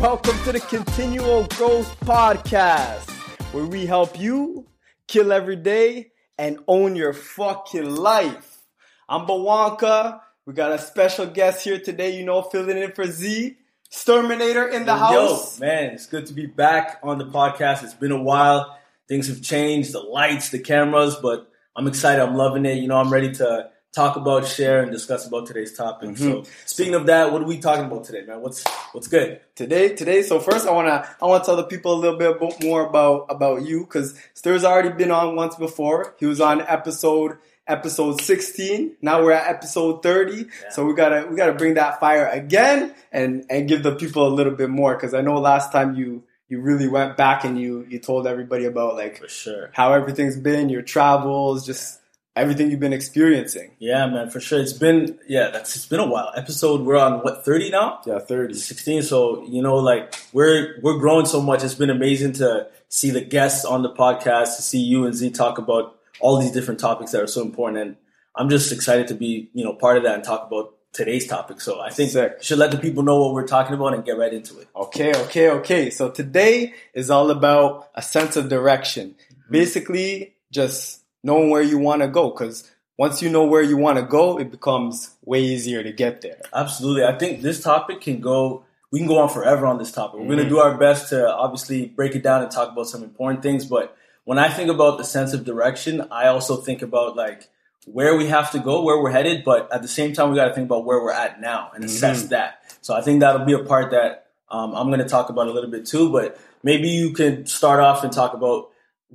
Welcome to the Continual Growth Podcast, where we help you kill every day and own your fucking life. I'm Bawanka. We got a special guest here today, you know, filling in for Z. Sturminator in the house. Yo, man, it's good to be back on the podcast. It's been a while. Things have changed, the lights, the cameras, but I'm excited. I'm loving it. You know, I'm ready to talk about, share, and discuss about today's topic. Mm-hmm. So, speaking of that, what are we talking about today, man? What's what's good? today today so first i want to i want to tell the people a little bit more about about you because stir's already been on once before he was on episode episode 16 now we're at episode 30 so we gotta we gotta bring that fire again and and give the people a little bit more because i know last time you you really went back and you you told everybody about like For sure. how everything's been your travels just everything you've been experiencing Yeah, man, for sure. It's been yeah, that's it's been a while. Episode we're on what thirty now. yeah 30 16 so you know like we're we're growing so much it's been amazing to see the guests on the podcast to see you and z talk about all these different topics that are so important and i'm just excited to be you know part of that and talk about today's topic so i think Sick. we should let the people know what we're talking about and get right into it Okay, okay, okay. So today is all about a sense of direction. Mm-hmm. Basically, just knowing where you want to go. Because once you know where you want to go, it becomes way easier to get there. absolutely i think this topic can go we can go on forever on this topic we're going Mhm. to do our best to obviously break it down and talk about some important things but when i think about the sense of direction i also think about like where we have to go, where we're headed, but at the same time, we got to think about where we're at now and assess Mhm. that. So I think that'll be a part that um, I'm going to talk about a little bit too. But maybe you can start off and talk about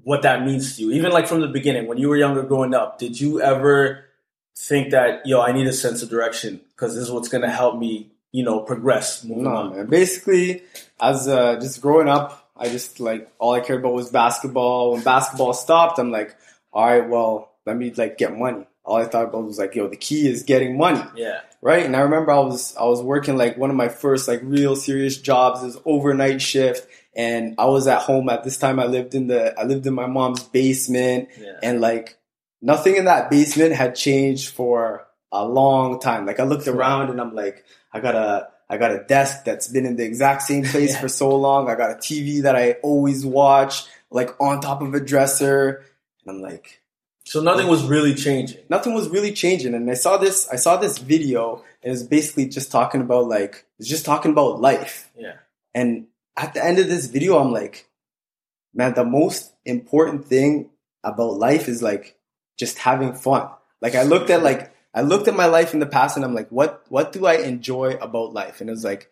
what that means to you, even like from the beginning when you were younger, growing up. Did you ever think that yo, I need a sense of direction because this is what's going to help me, you know, progress, moving No, on? man. Basically, as uh, just growing up, I just like all I cared about was basketball. When basketball stopped, I'm like, all right, well, let me like get money. All I thought about was like, yo, the key is getting money. Yeah, right? And I remember I was I was working like one of my first like real serious jobs is overnight shift, and I was at home at this time. I lived in the I lived in my mom's basement, yeah, and like nothing in that basement had changed for a long time. Like I looked around and I'm like, I got a I got a desk that's been in the exact same place Yeah. for so long. I got a TV that I always watch, like on top of a dresser, and I'm like So nothing was really changing. nothing was really changing. And I saw this, I saw this video, and it's basically just talking about like, it's just talking about life. Yeah, And at the end of this video, I'm like, man, the most important thing about life is like just having fun. Like I looked at like, I looked at my life in the past, and I'm like, what, what do I enjoy about life? And it was like,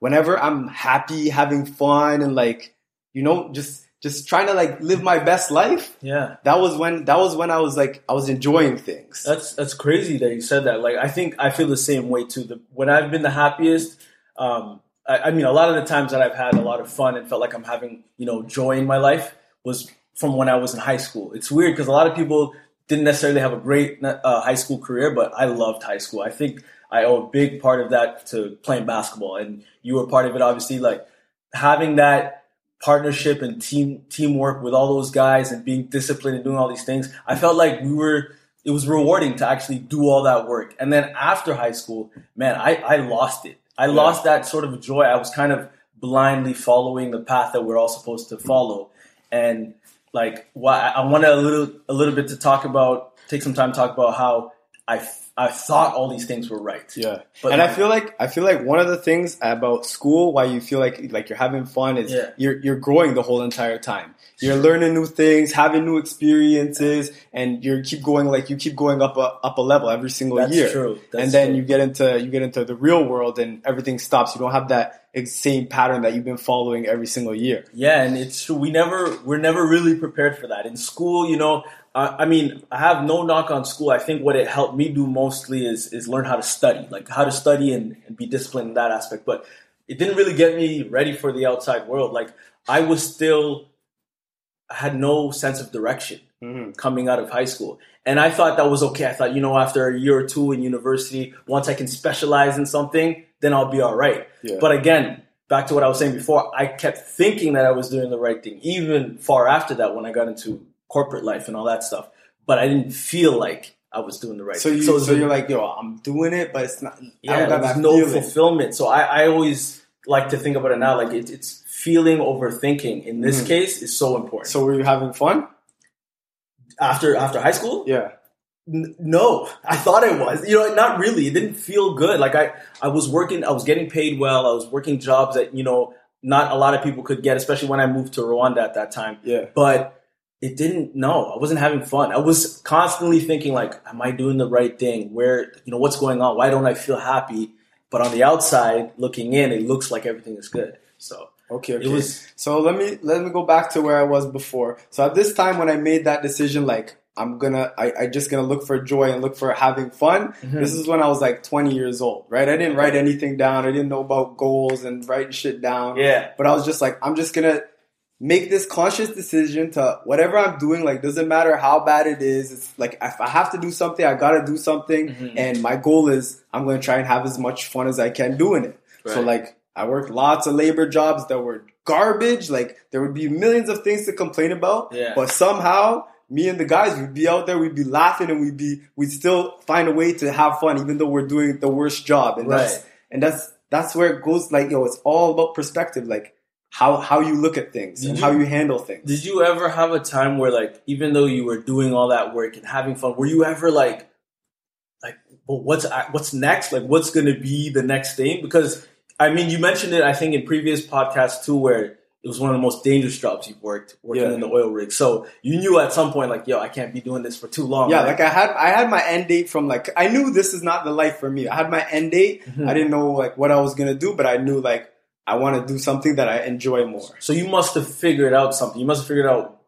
whenever I'm happy, having fun, and like, you know, just, just trying to like live my best life. yeah. That was when, that was when I was like, I was enjoying things. That's that's crazy that you said that. Like I think I feel the same way too. The, when I've been the happiest, um, I, I mean, a lot of the times that I've had a lot of fun and felt like I'm having you know joy in my life was from when I was in high school. It's weird because a lot of people didn't necessarily have a great uh, high school career, but I loved high school. I think I owe a big part of that to playing basketball, and you were part of it. Obviously, like having that partnership and team teamwork with all those guys and being disciplined and doing all these things. I felt like we were it was rewarding to actually do all that work. And then after high school, man, I, I lost it. I lost that sort of joy. I was kind of blindly following the path that we're all supposed to follow. And like why I wanted a little a little bit to talk about take some time to talk about how I I thought all these things were right. Yeah, But and I feel like I feel like one of the things about school, why you feel like like you're having fun, is Yeah. you're you're growing the whole entire time. You're learning new things, having new experiences, and you keep going like you keep going up a up a level every single That's year. true. That's and then true. you get into you get into the real world, and everything stops. You don't have that same pattern that you've been following every single year. Yeah, and it's true. We never, we're never really prepared for that in school. You know, I, I mean, I have no knock on school. I think what it helped me do mostly is is learn how to study, like how to study and, and be disciplined in that aspect. But it didn't really get me ready for the outside world. Like I was still, I had no sense of direction Mm-hmm. coming out of high school. And I thought that was okay. I thought, you know, after a year or two in university, once I can specialize in something, then I'll be all right. Yeah. But again, back to what I was saying before, I kept thinking that I was doing the right thing, even far after that when I got into corporate life and all that stuff. But I didn't feel like I was doing the right. So thing. you, so, a- you're like, yo, I'm doing it, but it's not. I yeah, there's no fulfillment. So I, I always like to think about it now, like it, it's feeling over thinking. In this Mhm. case, is so important. So were you having fun? after after high school, Yeah. N- no, I thought it was. You know, not really. It didn't feel good. Like I, I was working. I was getting paid well. I was working jobs that you know not a lot of people could get, especially when I moved to Rwanda at that time. Yeah. But it didn't. No, I wasn't having fun. I was constantly thinking like, am I doing the right thing? Where you know what's going on? Why don't I feel happy? But on the outside, looking in, it looks like everything is good. So Okay, okay. it was. So let me let me go back to where I was before. So at this time when I made that decision, like I'm gonna I, I just gonna look for joy and look for having fun. Mhm. This is when I was like 20 years old, right? I didn't write anything down. I didn't know about goals and writing shit down. Yeah. But I was just like, I'm just gonna make this conscious decision to whatever I'm doing. Like, doesn't matter how bad it is. It's like if I have to do something, I gotta do something. Mhm. And my goal is I'm gonna try and have as much fun as I can doing it. So like I worked lots of labor jobs that were garbage. Like there would be millions of things to complain about. Yeah. But somehow me and the guys would be out there, we'd be laughing and we'd be we'd still find a way to have fun even though we're doing the worst job. And that's Right. and that's that's where it goes like yo, it's all about perspective, like how how you look at things Did and you- how you handle things. Did you ever have a time where, like, even though you were doing all that work and having fun, were you ever like, like, well, what's what's next? Like, what's going to be the next thing? Because I mean, you mentioned it, I think, in previous podcasts too, where it was one of the most dangerous jobs you've worked working Yeah. in the oil rig. So you knew at some point, like, yo, I can't be doing this for too long. yeah, right? like I had I had my end date from like I knew this is not the life for me. I had my end date. Mhm. I didn't know like what I was gonna do, but I knew like I want to do something that I enjoy more. So you must have figured out something. You must have figured out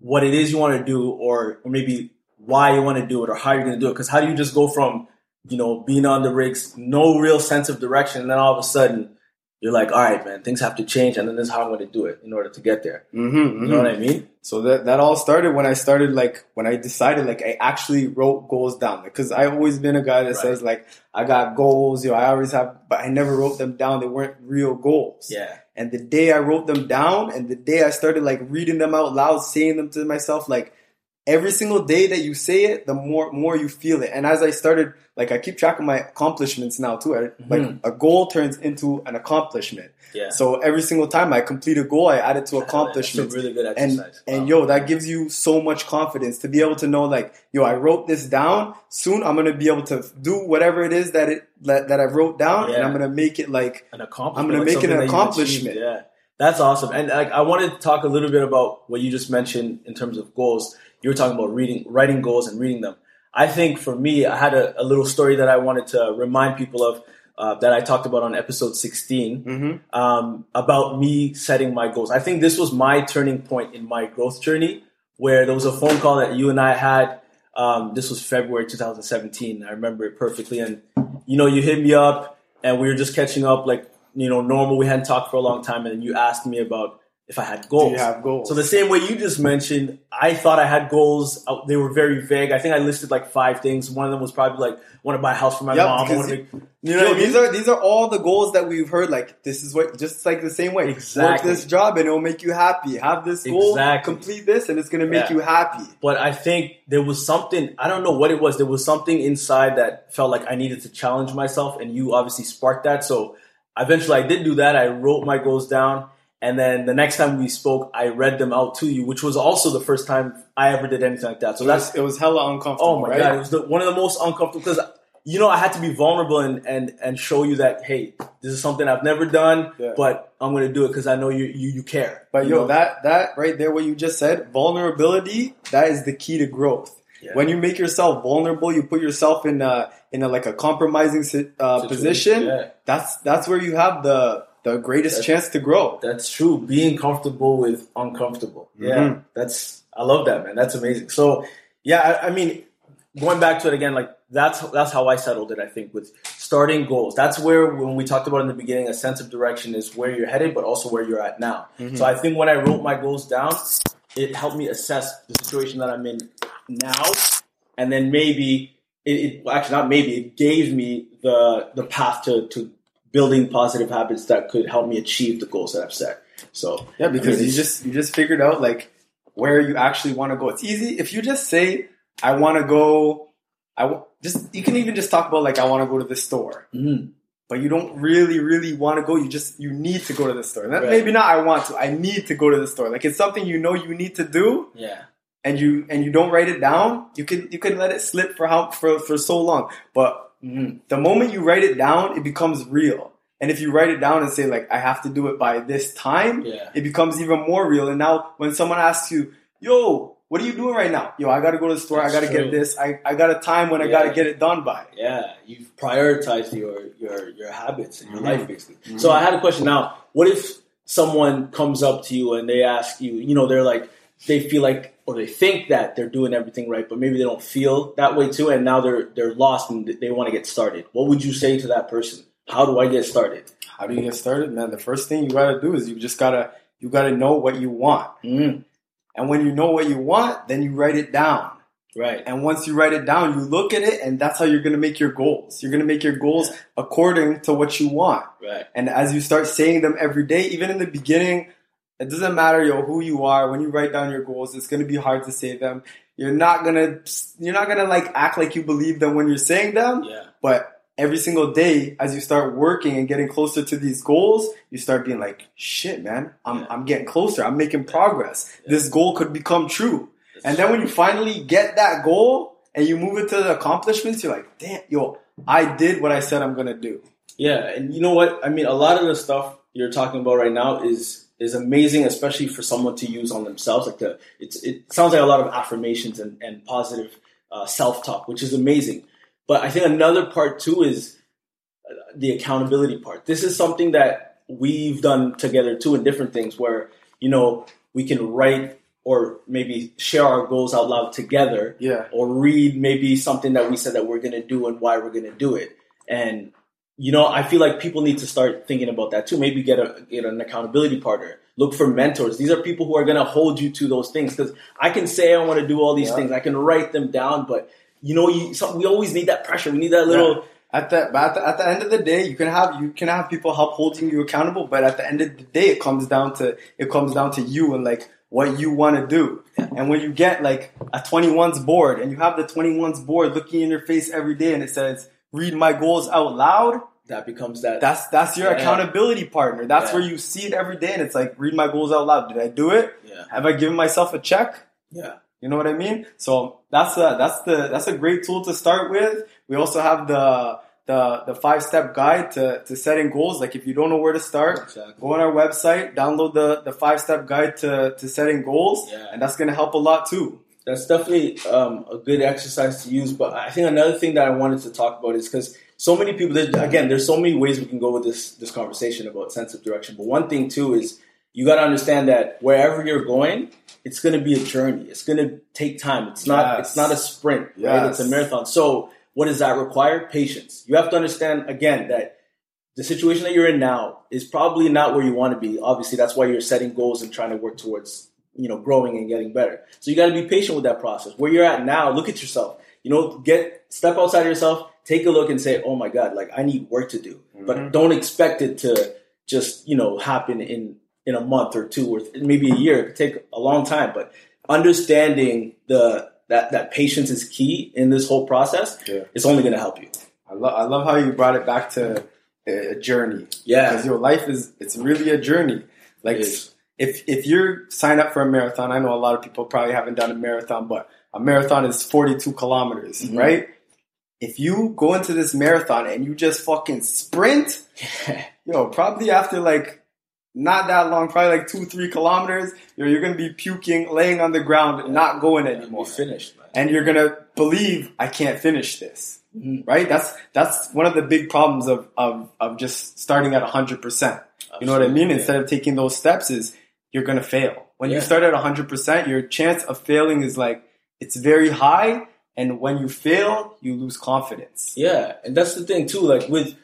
what it is you want to do, or, or maybe why you want to do it, or how you're going to do it. Because how do you just go from, you know, being on the rigs, no real sense of direction, and then all of a sudden you're like, all right, man, things have to change, and then this is how I'm going to do it in order to get there. Mm-hmm, You know what I mean? So that that all started when I started like when I decided like I actually wrote goals down because I've always been a guy that Right. says like I got goals, you know, I always have, but I never wrote them down. They weren't real goals. Yeah. And the day I wrote them down, and the day I started like reading them out loud, saying them to myself, like every single day that you say it, the more more you feel it. And as I started, like I keep track of my accomplishments now too. I, Like mm-hmm. a goal turns into an accomplishment. Yeah. So every single time I complete a goal, I add it to That's a accomplishments really good and exercise. and Wow. yo, that gives you so much confidence to be able to know like, yo, I wrote this down. Soon I'm gonna be able to do whatever it is that it that, that I wrote down, and I'm gonna make it like an accomplishment. I'm gonna like make it an accomplishment. Yeah, that's awesome. And like, I wanted to talk a little bit about what you just mentioned in terms of goals. You were talking about reading, writing goals, and reading them. I think for me, I had a, a little story that I wanted to remind people of uh, that I talked about on episode 16 mhm. um, about me setting my goals. I think this was my turning point in my growth journey, where there was a phone call that you and I had. Um, this was February 2017. I remember it perfectly. And you know, you hit me up, and we were just catching up, like you know, normal. We hadn't talked for a long time, and then you asked me about if I had goals. Do have goals? So the same way you just mentioned, I thought I had goals. Uh, They were very vague. I think I listed like five things. One of them was probably like, want to buy a house for my Yep, mom. Wanna make, you know Yo, I mean? these are these are all the goals that we've heard. Like this is what just like the same way. Exactly. Work this job and it'll make you happy. Have this goal, Exactly. complete this, and it's gonna make Yeah. you happy. but I think there was something I don't know what it was. There was something inside that felt like I needed to challenge myself, and you obviously sparked that. So eventually, I did do that. I wrote my goals down, and then the next time we spoke, I read them out to you, which was also the first time I ever did anything like that. So So that's that's it was hella uncomfortable. oh my right? god, it was the, one of the most uncomfortable because you know I had to be vulnerable and and and show you that hey, this is something I've never done, Yeah. but I'm gonna do it because I know you you you care. But you yo, know? that that right there, what you just said, vulnerability, that is the key to growth. Yeah. When you make yourself vulnerable, you put yourself in a in a like a compromising uh, position. yeah. That's that's where you have the the greatest That's- chance to grow. That's true. Being comfortable with uncomfortable. Yeah, Mhm. that's I love that man. That's amazing. So yeah, I, I mean, going back to it again, like that's that's how I settled it. I think with starting goals. That's where when we talked about in the beginning, a sense of direction is where you're headed, but also where you're at now. So I think when I wrote my goals down, it helped me assess the situation that I'm in now, and then maybe it, it actually not maybe it gave me the the path to to building positive habits that could help me achieve the goals that I've set. So Yeah, because I mean, you just you just figured out like where you actually want to go. It's easy if you just say I want to go I w- just you can even just talk about like I want to go to the store, Mhm. but you don't really really want to go. You just you need to go to the store. That- Right. Maybe not. I want to. I need to go to the store. Like it's something you know you need to do, Yeah. and you and you don't write it down. You can you can let it slip for how for for so long, but Mhm. the moment you write it down, it becomes real. And if you write it down and say like I have to do it by this time, Yeah. it becomes even more real. And now when someone asks you, "Yo, what are you doing right now?" Yo, I got to go to the store. That's I got to true. get this. I, I got a time when I got to get it done by. Yeah, you've prioritized your your your habits in your Mhm. life basically. So I had a question now. What if someone comes up to you and they ask you, you know, they're like they feel like or they think that they're doing everything right, but maybe they don't feel that way too, and now they're they're lost and they want to get started. What would you say to that person? How do I get started? How do you get started, man? The first thing you got to do is you just gotta you gotta know what you want. Mm, And when you know what you want, then you write it down. right. And once you write it down, you look at it, and that's how you're gonna make your goals. You're gonna make your goals according to what you want. Right. And as you start saying them every day, even in the beginning, it doesn't matter yo who you are. When you write down your goals, it's gonna be hard to say them. You're not gonna you're not gonna like act like you believe them when you're saying them. Yeah. But every single day, as you start working and getting closer to these goals, you start being like, shit, man, I'm Yeah. I'm getting closer. I'm making progress. Yeah. This goal could become true. And then when you finally get that goal and you move it to the accomplishments, you're like, damn, yo, I did what I said I'm gonna do. Yeah, and you know what? I mean, a lot of the stuff you're talking about right now is is amazing, especially for someone to use on themselves. Like the, it's it sounds like a lot of affirmations and and positive uh, self talk, which is amazing. But I think another part too is uh, the accountability part. This is something that we've done together too in different things, where you know we can write or maybe share our goals out loud together Yeah. or read maybe something that we said that we're going to do and why we're going to do it. And you know, I feel like people need to start thinking about that too. Maybe get a get an accountability partner. Look for mentors. These are people who are going to hold you to those things. Because I can say I want to do all these Yeah. things. I can write them down, but you know, you some, we always need that pressure. We need that little. At the, but at the, at the end of the day, you can have you can have people help holding you accountable, but at the end of the day, it comes down to it comes down to you and like what you want to do. And when you get like a 21's board and you have the 21's board looking in your face every day and it says read my goals out loud, That becomes that. that's that's your Yeah. accountability partner. That's Yeah. where you see it every day and it's like read my goals out loud. Did I do it? yeah, Have I given myself a check? yeah, You know what I mean? So that's a, that's the that's a great tool to start with. We also have the the the five step guide to, to setting goals. Like if you don't know where to start, exactly. go on our website, download the, the five step guide to, to setting goals, Yeah. and that's gonna help a lot too. That's definitely um, a good exercise to use. But I think another thing that I wanted to talk about is because so many people, again, there's so many ways we can go with this this conversation about sense of direction. But one thing too is you got to understand that wherever you're going, it's going to be a journey. It's going to take time. It's not. Yes. It's not a sprint. Right? It's a marathon. So what does that require? Patience. You have to understand again that the situation that you're in now is probably not where you want to be. Obviously, that's why you're setting goals and trying to work towards you know growing and getting better. So you got to be patient with that process. Where you're at now, look at yourself. You know, get step outside of yourself, take a look, and say, "Oh my God, like I need work to do." But Mhm. don't expect it to just you know happen in in a month or two or maybe a year. It could take a long time, but understanding the that that patience is key in this whole process. Yeah. It's only going to help you. I love I love how you brought it back to a, a journey Yeah. because your life is it's really a journey. Like. If if you're signed up for a marathon, I know a lot of people probably haven't done a marathon, but a marathon is 42 kilometers, Mhm. right? If you go into this marathon and you just fucking sprint, yo, probably after like not that long, probably like two, three kilometers, yo, you're gonna be puking, laying on the ground, not going anymore. finished, man. And you're gonna believe I can't finish this. Mhm. Right? That's that's one of the big problems of of, of just starting at hundred percent. You know what I mean? Absolutely. Instead of taking those steps, is you're gonna fail. When you start at 100%, your chance of failing is like it's very high, and when you fail, you lose confidence. Yeah, and that's the thing too. Like with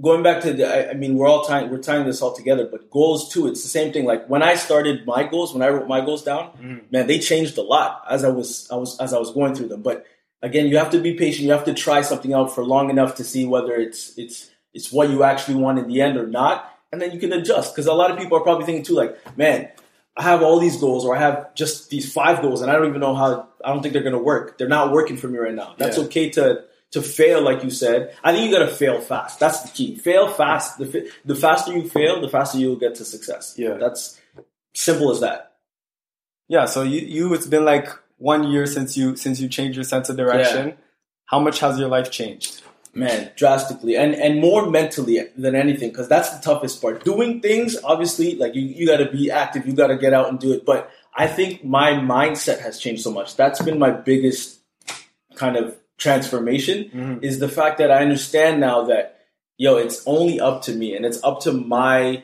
going back to the, I, I mean, we're all tying we're tying this all together, but goals too. It's the same thing. Like when I started my goals, when I wrote my goals down, Mm. man, they changed a lot as I was I was as I was going through them. But again, you have to be patient. You have to try something out for long enough to see whether it's it's it's what you actually want in the end or not, and then you can adjust. Because a lot of people are probably thinking too, like, man. I have all these goals, or I have just these five goals, and I don't even know how. I don't think they're going to work. They're not working for me right now. That's Yeah. okay to to fail, like you said. I think you got to fail fast. That's the key. Fail fast. The the faster you fail, the faster you'll get to success. Yeah. that's simple as that. Yeah. So you, you, it's been like one year since you since you changed your sense of direction. How much has your life changed? Man drastically and and more mentally than anything because that's the toughest part doing things obviously like you, you got to be active you got to get out and do it but i think my mindset has changed so much that's been my biggest kind of transformation Mhm. is the fact that i understand now that yo it's only up to me and it's up to my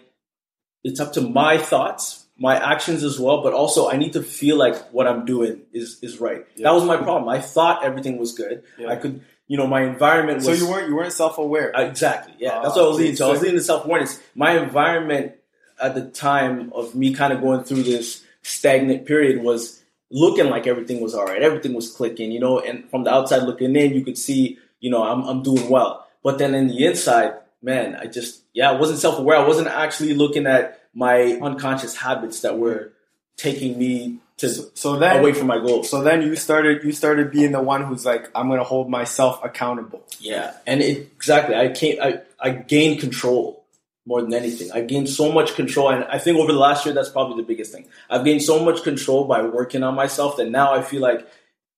it's up to my thoughts my actions as well but also i need to feel like what i'm doing is is right Yeah. that was my problem i thought everything was good Yeah. i could you know my environment was So you weren't you weren't self aware. Exactly. Yeah, Ah, that's what I was leading to. I was leading to self awareness. My environment at the time of me kind of going through this stagnant period was looking like everything was all right. Everything was clicking, you know. And from the outside looking in, you could see, you know, I'm I'm doing well. But then in the inside, man, I just yeah, I wasn't self aware. I wasn't actually looking at my unconscious habits that were taking me to So, so then away from my goals. so then you started you started being the one who's like I'm gonna hold myself accountable. Yeah, and it, exactly, I came, I, I gained control more than anything. I gained so much control, and I think over the last year, that's probably the biggest thing. I've gained so much control by working on myself that now I feel like,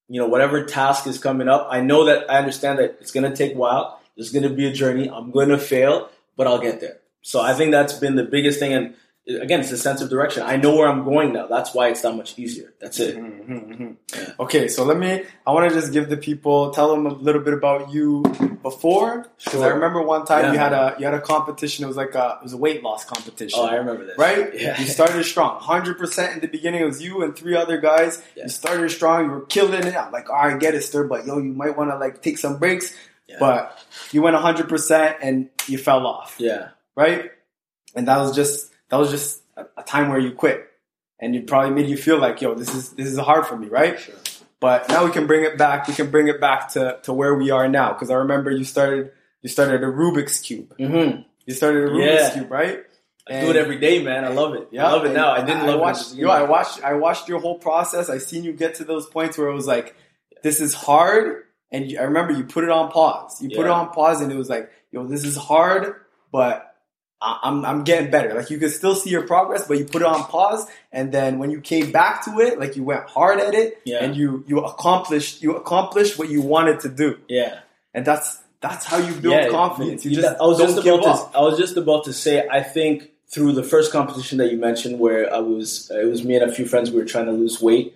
you know, whatever task is coming up, I know that I understand that it's going to take a while. There's going to be a journey. I'm going to fail, but I'll get there. So I think that's been the biggest thing, and again, it's a sense of direction. I know where I'm going now. That's why it's that much easier. That's it. Mm-hmm, mm-hmm, mm-hmm. Yeah. Okay, so let me. I want to just give the people, tell them a little bit about you before. Sure. I remember one time Yeah. you had a you had a competition. It was like a it was a weight loss competition. Oh, I remember this. right? Yeah. You started strong, hundred percent in the beginning. It was you and three other guys. Yeah. You started strong. You were killing it. I'm like, all right, get it, stir, but yo, you might want to like take some breaks. Yeah. But you went hundred percent and you fell off, Yeah. right? And that was just that was just a, time where you quit, and it probably made you feel like, yo, this is this is hard for me, right? Sure. But now we can bring it back. We can bring it back to, to where we are now. Because I remember you started you started a Rubik's cube. Mm-hmm. You started a Rubik's Yeah. cube, right? I do it every day, man. I love it. I love it and now. I didn't love watched, it. Yo, I watched. I watched your whole process. I seen you get to those points where it was like, this is hard, and you, I remember you put it on pause. You put it on pause, and it was like, yo, this is hard, but I- I'm I'm getting better. Like you could still see your progress, but you put it on pause, and then when you came back to it, like you went hard at it, Yeah. and you you accomplished you accomplished what you wanted to do, Yeah. and that's that's how you build yeah, confidence. You, you- just I was just about to. I was just about to say. I think through the first competition that you mentioned, where I was, it was me and a few friends. We were trying to lose weight,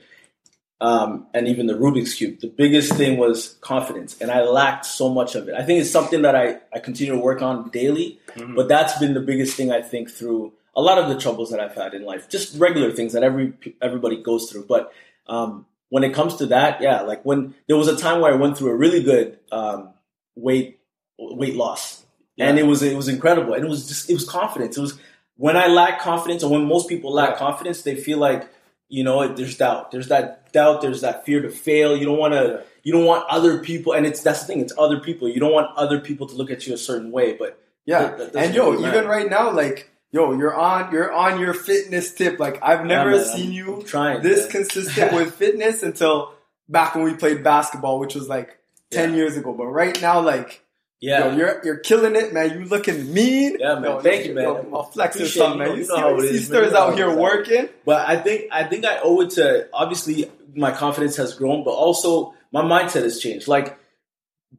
um, and even the Rubik's cube. The biggest thing was confidence, and I lacked so much of it. I think it's something that I I continue to work on daily. Mhm. But that's been the biggest thing I think through a lot of the troubles that I've had in life, just regular things that every everybody goes through. But um, when it comes to that, yeah, like when there was a time where I went through a really good um, weight weight loss, and it was it was incredible, and it was just it was confidence. It was when I lack confidence, or when most people lack Yeah. confidence, they feel like you know there's doubt, there's that doubt, there's that fear to fail. You don't want to. You don't want other people, and it's that's the thing. It's other people. You don't want other people to look at you a certain way, but Yeah, That- and yo, really even right now, like yo, you're on you're on your fitness tip. Like I've never man, seen I'm- you I'm trying this man. consistent with fitness until back when we played basketball, which was like ten Yeah. years ago. But right now, like Yeah, yo, you're you're killing it, man. You looking mean. Yeah, man. Yo, Thank yo, you, man. Yo, I'll flex or something, man. You You, know see, how it you is, stars out here working. but I think I think I owe it to obviously my confidence has grown, but also my mindset has changed. Like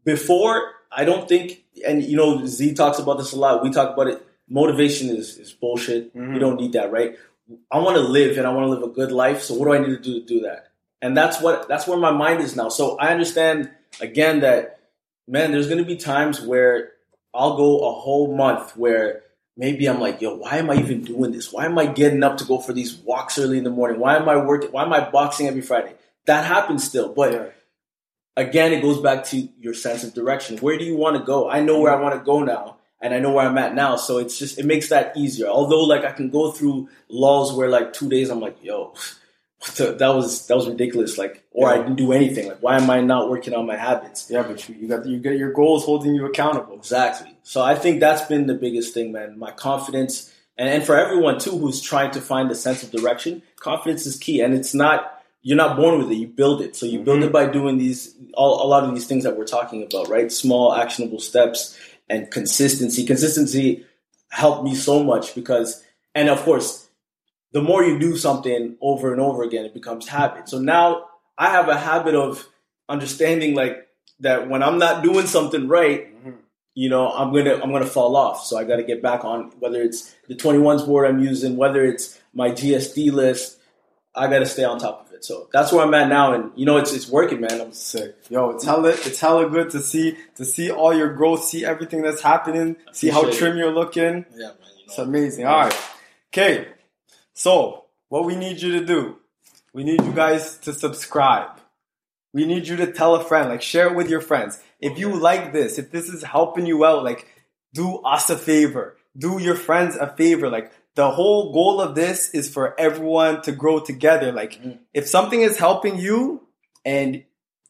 before, I don't think, and you know, Z talks about this a lot. We talk about it. Motivation is is bullshit. Mhm. You don't need that, right? I want to live, and I want to live a good life. So what do I need to do to do that? And that's what that's where my mind is now. So I understand again that man, there's going to be times where I'll go a whole month where maybe I'm like, yo, why am I even doing this? Why am I getting up to go for these walks early in the morning? Why am I working? Why am I boxing every Friday? That happens still, but Yeah. again, it goes back to your sense of direction. Where do you want to go? I know where I want to go now, and I know where I'm at now. So it's just it makes that easier. Although, like I can go through lulls where like two days I'm like, yo, the, that was that was ridiculous. Like, or I didn't do anything. Like, why am I not working on my habits? Yeah, but you, you got you get your goals holding you accountable. Exactly. So I think that's been the biggest thing, man. My confidence And, and for everyone too who's trying to find a sense of direction, confidence is key. And it's not you're not born with it; you build it. So you build it Mm-hmm. by doing these all, a lot of these things that we're talking about, right? Small actionable steps and consistency. Consistency helped me so much because, and of course, the more you do something over and over again, it becomes habit. So now I have a habit of understanding like that when I'm not doing something right, mm-hmm. you know, I'm gonna I'm gonna fall off. So I got to get back on whether it's the 21s board I'm using, whether it's my GSD list. I got to stay on top of it. So that's where I'm at now, and you know, it's it's working, man. I'm Sick. Yo, it's hella, it's hella good to see, to see all your growth, see everything that's happening, see how Appreciate it. trim you're looking. yeah, man. You know, It's amazing. All right. Okay. So, what we need you to do, we need you guys to subscribe. We need you to tell a friend, like share it with your friends. If you like this, if this is helping you out, like do us a favor. Do your friends a favor. Like the whole goal of this is for everyone to grow together. Like mm-hmm. if something is helping you and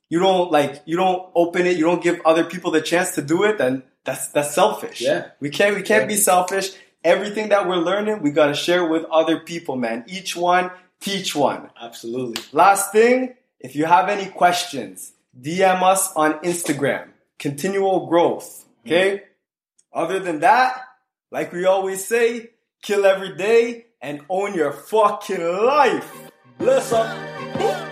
you don't like you don't open it, you don't give other people the chance to do it, then that's that's selfish. Yeah. We can't we can't Yeah. be selfish. Everything that we're learning, we gotta share with other people, man. Each one, teach one. absolutely. Last thing, if you have any questions, DM us on Instagram. Continual growth. Okay? Mm-hmm. Other than that, like we always say, kill every day and own your fucking life. Bless up.